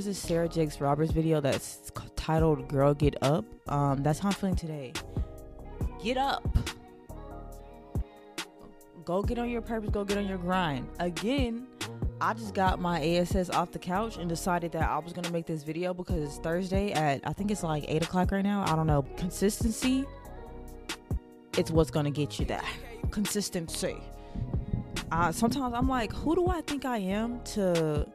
there's this Sarah Jakes Roberts video that's titled "Girl Get Up." Um, that's how I'm feeling today. Get up. Go get on your purpose. Go get on your grind. Again, I just got my ASS off the couch and decided that I was gonna make this video because it's Thursday at I think it's like eight o'clock right now. I don't know. Consistency. It's what's gonna get you there. Consistency. Uh, sometimes I'm like, who do I think I am to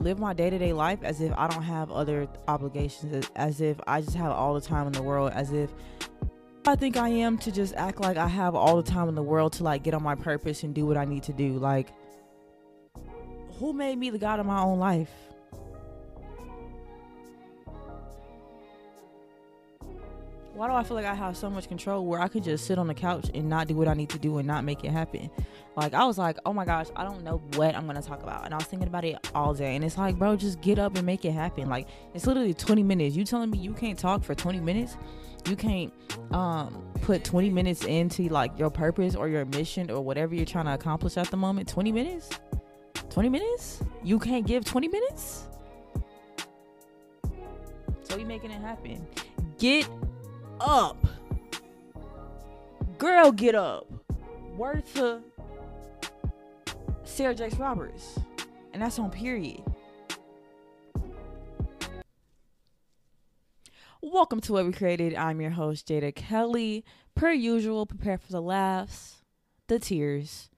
live my day to day life as if I don't have other obligations, as if I just have all the time in the world, as if I think I am to just act like I have all the time in the world to like get on my purpose and do what I need to do. Like, who made me the God of my own life? Why do I feel like I have so much control where I could just sit on the couch and not do what I need to do and not make it happen? Like I was like, oh my gosh, I don't know what I'm gonna talk about, and I was thinking about it all day. And it's like, bro, just get up and make it happen. Like it's literally 20 minutes. You telling me you can't talk for 20 minutes? You can't um, put 20 minutes into like your purpose or your mission or whatever you're trying to accomplish at the moment. 20 minutes? 20 minutes? You can't give 20 minutes? So you making it happen. Get up. Girl, get up. Word to Sarah Jakes Roberts. And that's on period. Welcome to What We Created. I'm your host, Jada Kelly. Per usual, prepare for the laughs, the tears,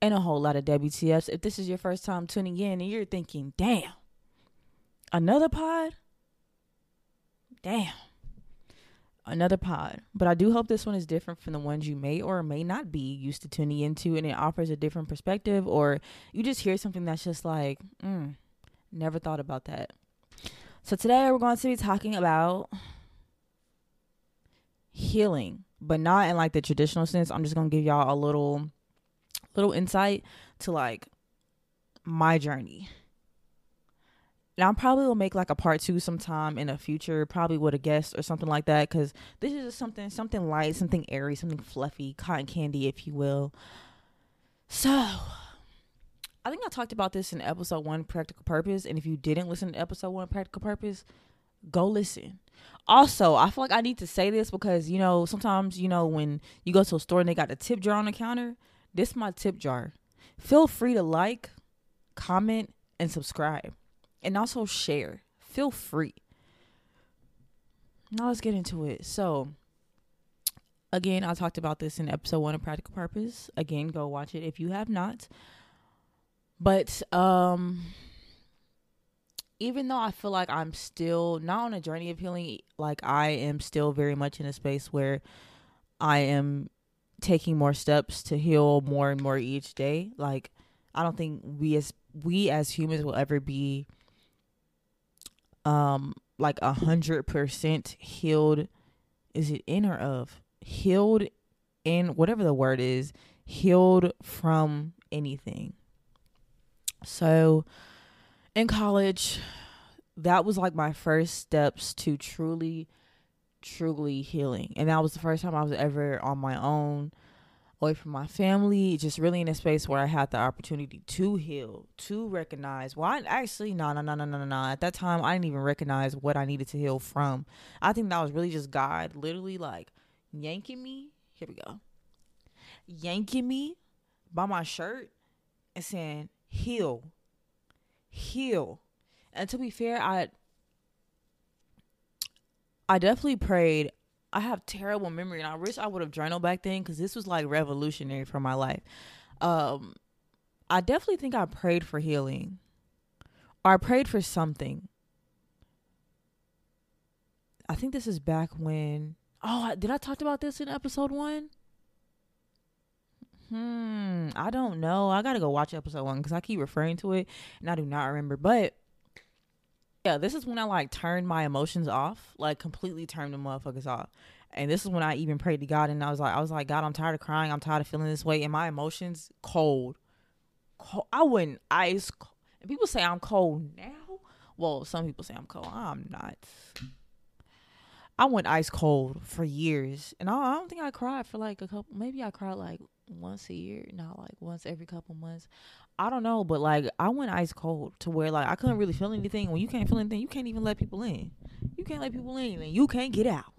and a whole lot of WTFs. If this is your first time tuning in and you're thinking, damn, another pod? Damn another pod. But I do hope this one is different from the ones you may or may not be used to tuning into and it offers a different perspective or you just hear something that's just like, mm, never thought about that. So today we're going to be talking about healing, but not in like the traditional sense. I'm just going to give y'all a little little insight to like my journey and I probably will make like a part two sometime in the future, probably with a guest or something like that, because this is just something something light, something airy, something fluffy, cotton candy, if you will. So, I think I talked about this in episode one, practical purpose, and if you didn't listen to episode one, practical purpose, go listen. Also, I feel like I need to say this because you know sometimes you know when you go to a store and they got the tip jar on the counter. This is my tip jar. Feel free to like, comment, and subscribe and also share. Feel free. Now let's get into it. So, again, I talked about this in episode one of Practical Purpose. Again, go watch it if you have not. But um even though I feel like I'm still not on a journey of healing, like I am still very much in a space where I am taking more steps to heal more and more each day. Like I don't think we as we as humans will ever be um like a hundred percent healed is it in or of? Healed in whatever the word is healed from anything. So in college that was like my first steps to truly truly healing. And that was the first time i was ever on my own away from my family, just really in a space where I had the opportunity to heal, to recognize. Well, I actually, no, no, no, no, no, no. At that time, I didn't even recognize what I needed to heal from. I think that was really just God literally like yanking me. Here we go. Yanking me by my shirt and saying, heal, heal. And to be fair, I I definitely prayed I have terrible memory, and I wish I would have journaled back then because this was like revolutionary for my life. Um, I definitely think I prayed for healing, or I prayed for something. I think this is back when. Oh, did I talk about this in episode one? Hmm, I don't know. I gotta go watch episode one because I keep referring to it and I do not remember. But yeah, this is when I like turned my emotions off, like completely turned the motherfuckers off. And this is when I even prayed to God and I was like, I was like, God, I'm tired of crying. I'm tired of feeling this way. And my emotions cold. cold. I wouldn't ice. Cold. And people say I'm cold now. Well, some people say I'm cold. I'm not. I went ice cold for years, and I, I don't think I cried for like a couple. Maybe I cried like once a year, not like once every couple months. I don't know, but like I went ice cold to where like I couldn't really feel anything. When you can't feel anything, you can't even let people in. You can't let people in, and you can't get out.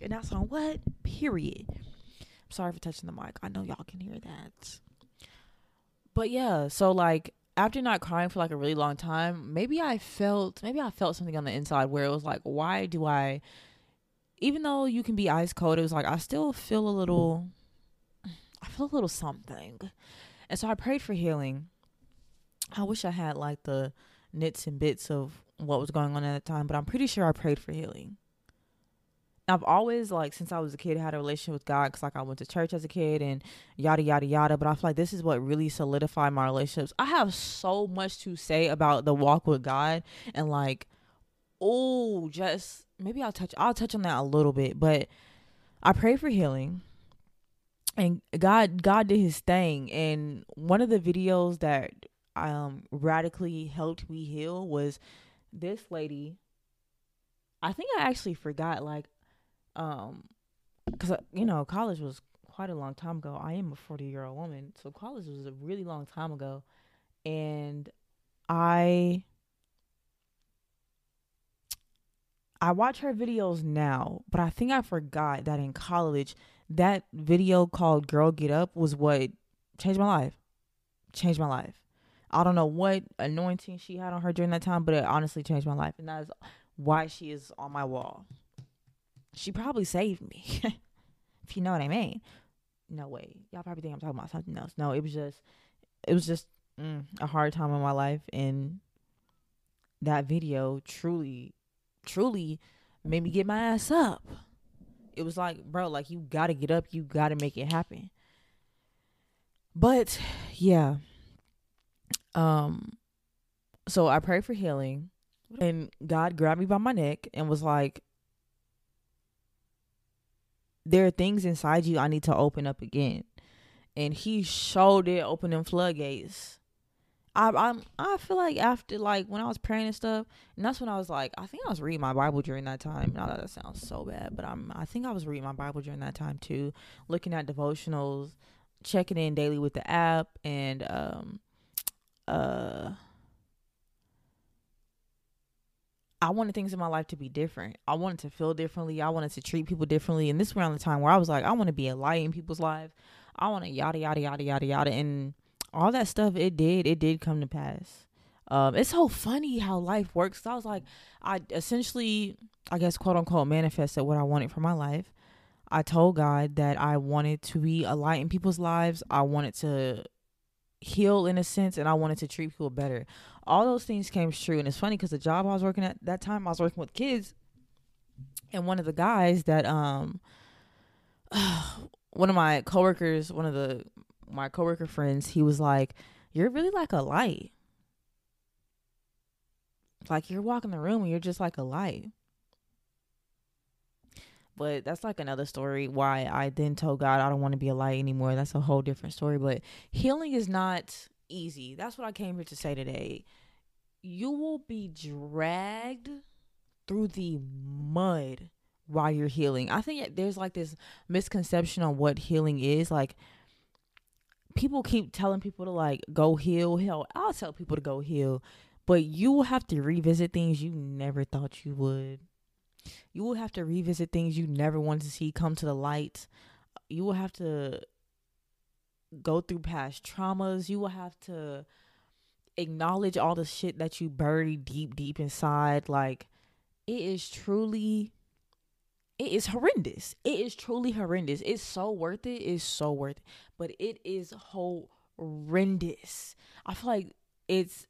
And that's on what? Period. I'm sorry for touching the mic. I know y'all can hear that. But yeah, so like after not crying for like a really long time, maybe I felt maybe I felt something on the inside where it was like, why do I even though you can be ice cold, it was like I still feel a little I feel a little something. And so I prayed for healing. I wish I had like the nits and bits of what was going on at the time, but I'm pretty sure I prayed for healing. I've always like since I was a kid had a relationship with God because like I went to church as a kid and yada yada yada. But I feel like this is what really solidified my relationships. I have so much to say about the walk with God and like, oh, just maybe I'll touch I'll touch on that a little bit. But I pray for healing and God God did his thing. And one of the videos that um radically helped me heal was this lady. I think I actually forgot like um cuz you know college was quite a long time ago. I am a 40-year-old woman, so college was a really long time ago. And I I watch her videos now, but I think I forgot that in college that video called Girl Get Up was what changed my life. Changed my life. I don't know what anointing she had on her during that time, but it honestly changed my life. And that is why she is on my wall. She probably saved me. if you know what I mean. No way. Y'all probably think I'm talking about something else. No, it was just it was just mm, a hard time in my life and that video truly truly made me get my ass up it was like, bro, like you gotta get up, you gotta make it happen. But yeah. Um so I prayed for healing and God grabbed me by my neck and was like there are things inside you I need to open up again. And he showed it opening floodgates I I'm I feel like after like when I was praying and stuff, and that's when I was like, I think I was reading my Bible during that time. Now that sounds so bad, but I'm I think I was reading my Bible during that time too, looking at devotionals, checking in daily with the app, and um, uh. I wanted things in my life to be different. I wanted to feel differently. I wanted to treat people differently. And this around the time where I was like, I want to be a light in people's lives. I want to yada yada yada yada yada. And all that stuff it did it did come to pass. Um it's so funny how life works. I was like i essentially i guess quote unquote manifested what i wanted for my life. I told god that i wanted to be a light in people's lives. I wanted to heal in a sense and i wanted to treat people better. All those things came true and it's funny because the job i was working at that time i was working with kids and one of the guys that um one of my coworkers one of the my coworker friends, he was like, "You're really like a light. Like you're walking the room and you're just like a light." But that's like another story why I then told God I don't want to be a light anymore. That's a whole different story. But healing is not easy. That's what I came here to say today. You will be dragged through the mud while you're healing. I think there's like this misconception on what healing is. Like people keep telling people to like go heal. Hell, I'll tell people to go heal, but you will have to revisit things you never thought you would. You will have to revisit things you never wanted to see come to the light. You will have to go through past traumas. You will have to acknowledge all the shit that you buried deep, deep inside. Like, it is truly it is horrendous. It is truly horrendous. It's so worth it. It's so worth it. But it is horrendous. I feel like it's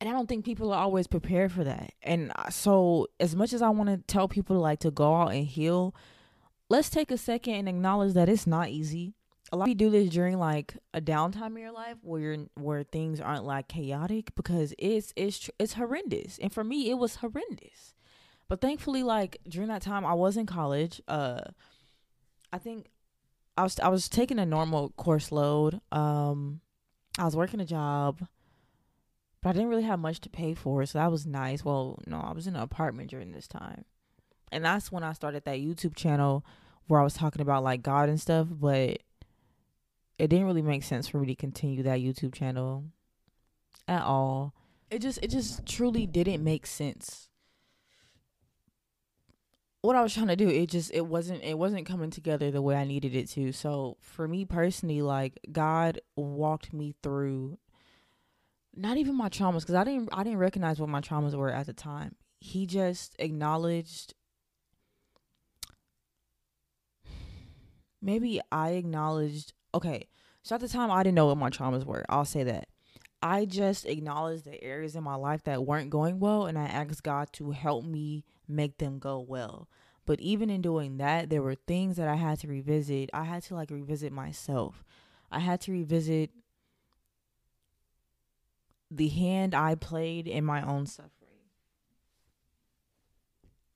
and I don't think people are always prepared for that. And so as much as I want to tell people like to go out and heal, let's take a second and acknowledge that it's not easy. A lot of you do this during like a downtime in your life where you're, where things aren't like chaotic because it's it's it's horrendous. And for me, it was horrendous. But thankfully, like during that time, I was in college. Uh, I think I was I was taking a normal course load. Um, I was working a job, but I didn't really have much to pay for, so that was nice. Well, no, I was in an apartment during this time, and that's when I started that YouTube channel where I was talking about like God and stuff. But it didn't really make sense for me to continue that YouTube channel at all. It just it just truly didn't make sense. What I was trying to do, it just it wasn't it wasn't coming together the way I needed it to. So for me personally, like God walked me through not even my traumas because I didn't I didn't recognize what my traumas were at the time. He just acknowledged maybe I acknowledged okay, so at the time I didn't know what my traumas were. I'll say that. I just acknowledged the areas in my life that weren't going well and I asked God to help me make them go well. But even in doing that, there were things that I had to revisit. I had to like revisit myself. I had to revisit the hand I played in my own suffering.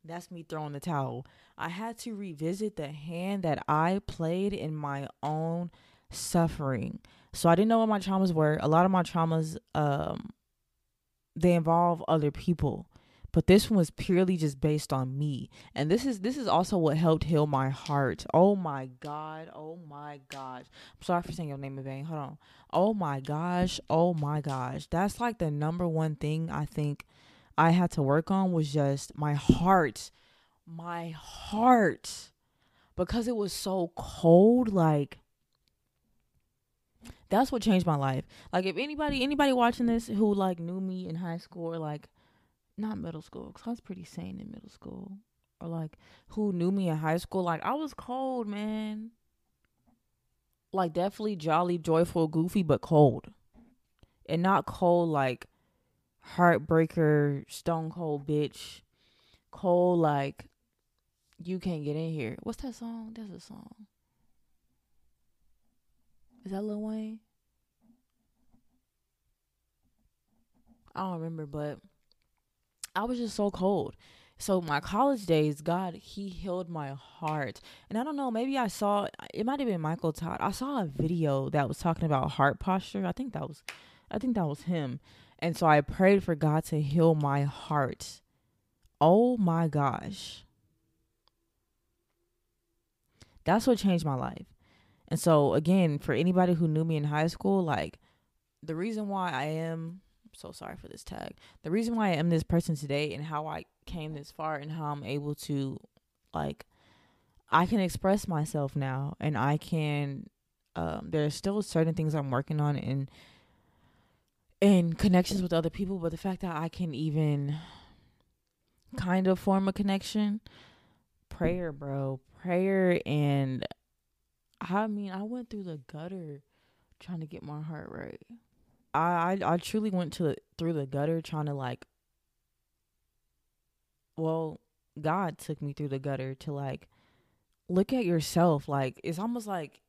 That's me throwing the towel. I had to revisit the hand that I played in my own suffering. So I didn't know what my traumas were. A lot of my traumas um they involve other people. But this one was purely just based on me. And this is this is also what helped heal my heart. Oh my god. Oh my gosh. I'm sorry for saying your name in vain. Hold on. Oh my gosh. Oh my gosh. That's like the number one thing I think I had to work on was just my heart. My heart. Because it was so cold, like that's what changed my life. Like if anybody anybody watching this who like knew me in high school or like not middle school cuz I was pretty sane in middle school or like who knew me in high school like I was cold, man. Like definitely jolly, joyful, goofy but cold. And not cold like heartbreaker, stone cold bitch. Cold like you can't get in here. What's that song? That's a song. Is that Lil Wayne? I don't remember, but I was just so cold. So my college days, God, He healed my heart. And I don't know, maybe I saw it might have been Michael Todd. I saw a video that was talking about heart posture. I think that was I think that was him. And so I prayed for God to heal my heart. Oh my gosh. That's what changed my life. And so again, for anybody who knew me in high school, like the reason why I am I'm so sorry for this tag. The reason why I am this person today and how I came this far and how I'm able to like I can express myself now and I can um there's still certain things I'm working on and and connections with other people, but the fact that I can even kind of form a connection, prayer, bro, prayer and I mean, I went through the gutter trying to get my heart right. I I, I truly went to through the gutter trying to like well, God took me through the gutter to like look at yourself. Like it's almost like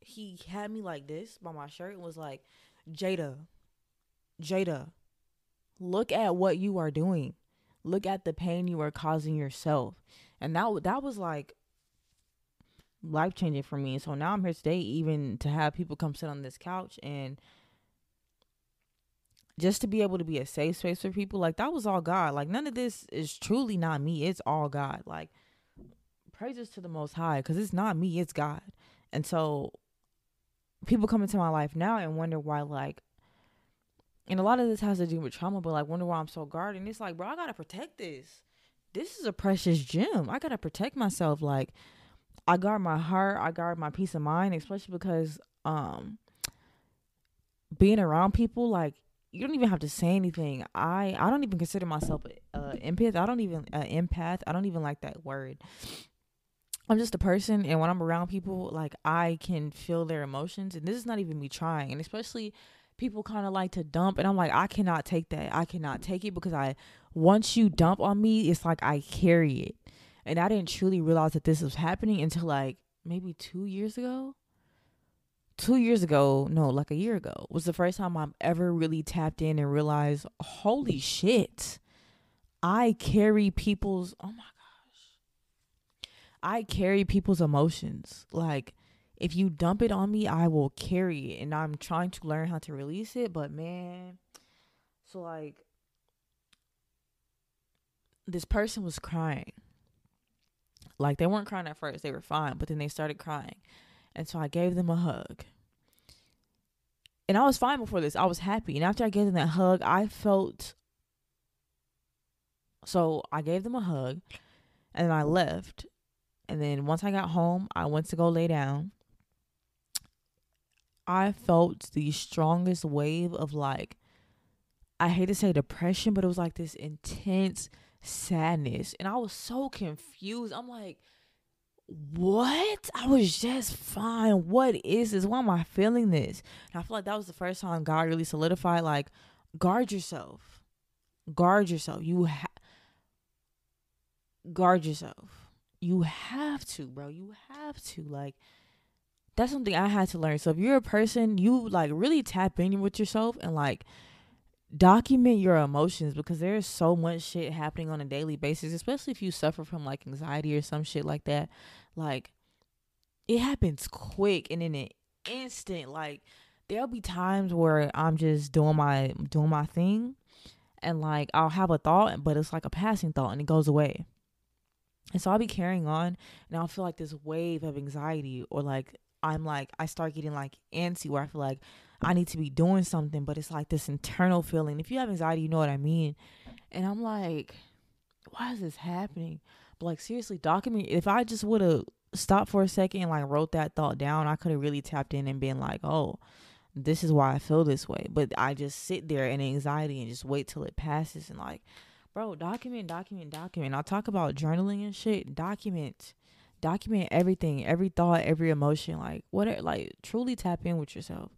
he had me like this by my shirt and was like, Jada, Jada, look at what you are doing. Look at the pain you are causing yourself. And that that was like life changing for me. So now I'm here today, even to have people come sit on this couch and just to be able to be a safe space for people. Like that was all God. Like none of this is truly not me. It's all God. Like praises to the Most High because it's not me. It's God. And so people come into my life now and wonder why like and a lot of this has to do with trauma, but like wonder why I'm so guarded. It's like, bro, I gotta protect this. This is a precious gem. I gotta protect myself. Like I guard my heart, I guard my peace of mind, especially because um being around people like you don't even have to say anything. I I don't even consider myself a uh, empath. I don't even uh, empath. I don't even like that word. I'm just a person, and when I'm around people, like I can feel their emotions, and this is not even me trying. And especially people kind of like to dump, and I'm like, I cannot take that. I cannot take it because I once you dump on me, it's like I carry it. And I didn't truly realize that this was happening until like maybe two years ago. Two years ago, no, like a year ago, was the first time I'm ever really tapped in and realized, holy shit, I carry people's, oh my gosh, I carry people's emotions. Like, if you dump it on me, I will carry it. And I'm trying to learn how to release it, but man, so like, this person was crying like they weren't crying at first, they were fine, but then they started crying. And so I gave them a hug. And I was fine before this. I was happy. And after I gave them that hug, I felt so I gave them a hug and then I left. And then once I got home, I went to go lay down. I felt the strongest wave of like, I hate to say depression, but it was like this intense sadness. And I was so confused. I'm like, what? I was just fine. What is this? Why am I feeling this? And I feel like that was the first time God really solidified, like, guard yourself. Guard yourself. You have guard yourself. You have to, bro. You have to. Like, that's something I had to learn. So if you're a person, you like really tap in with yourself and like document your emotions because there's so much shit happening on a daily basis, especially if you suffer from like anxiety or some shit like that. Like, it happens quick and in an instant. Like, there'll be times where I'm just doing my doing my thing and like I'll have a thought, but it's like a passing thought and it goes away. And so I'll be carrying on and I'll feel like this wave of anxiety or like I'm like I start getting like antsy where I feel like I need to be doing something, but it's like this internal feeling. If you have anxiety, you know what I mean. And I'm like, why is this happening? But like seriously, document if I just would have stopped for a second and like wrote that thought down, I could have really tapped in and been like, oh, this is why I feel this way. But I just sit there in anxiety and just wait till it passes and like bro, document, document, document. I'll talk about journaling and shit. Document, document everything, every thought, every emotion. Like what, like truly tap in with yourself.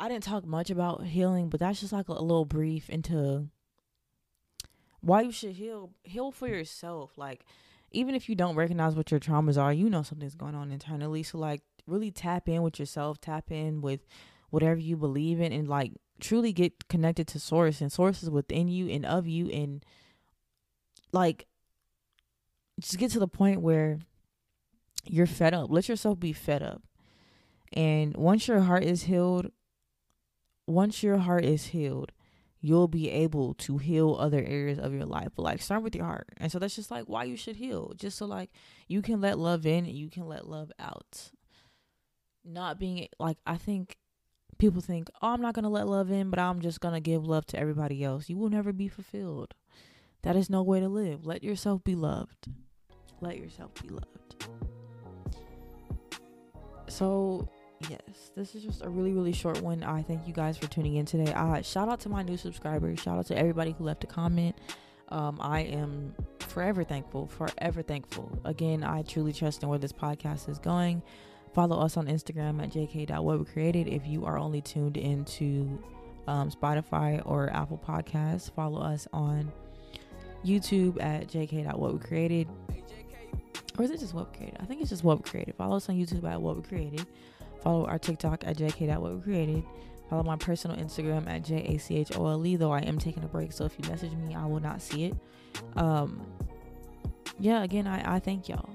I didn't talk much about healing, but that's just like a, little brief into why you should heal. Heal for yourself. Like even if you don't recognize what your traumas are, you know something's going on internally. So like really tap in with yourself. Tap in with whatever you believe in, and like truly get connected to source and sources within you and of you and like just get to the point where you're fed up. Let yourself be fed up. And once your heart is healed, once your heart is healed, you'll be able to heal other areas of your life. But like start with your heart. And so that's just like why you should heal. Just so like you can let love in and you can let love out. Not being like I think people think, oh, I'm not going to let love in, but I'm just going to give love to everybody else. You will never be fulfilled. That is no way to live. Let yourself be loved. Let yourself be loved. So, yes, this is just a really, really short one. I thank you guys for tuning in today. Uh, shout out to my new subscribers. Shout out to everybody who left a comment. Um, I am forever thankful, forever thankful. Again, I truly trust in where this podcast is going. Follow us on Instagram at jk.whatwecreated. If you are only tuned into um, Spotify or Apple Podcasts, follow us on YouTube at jk.whatwecreated. Or is it just what we created? I think it's just what we created. Follow us on YouTube at what we created. Follow our TikTok at jk.whatwecreated. Follow my personal Instagram at jachole. Though I am taking a break, so if you message me, I will not see it. Um, yeah, again, I, I thank y'all.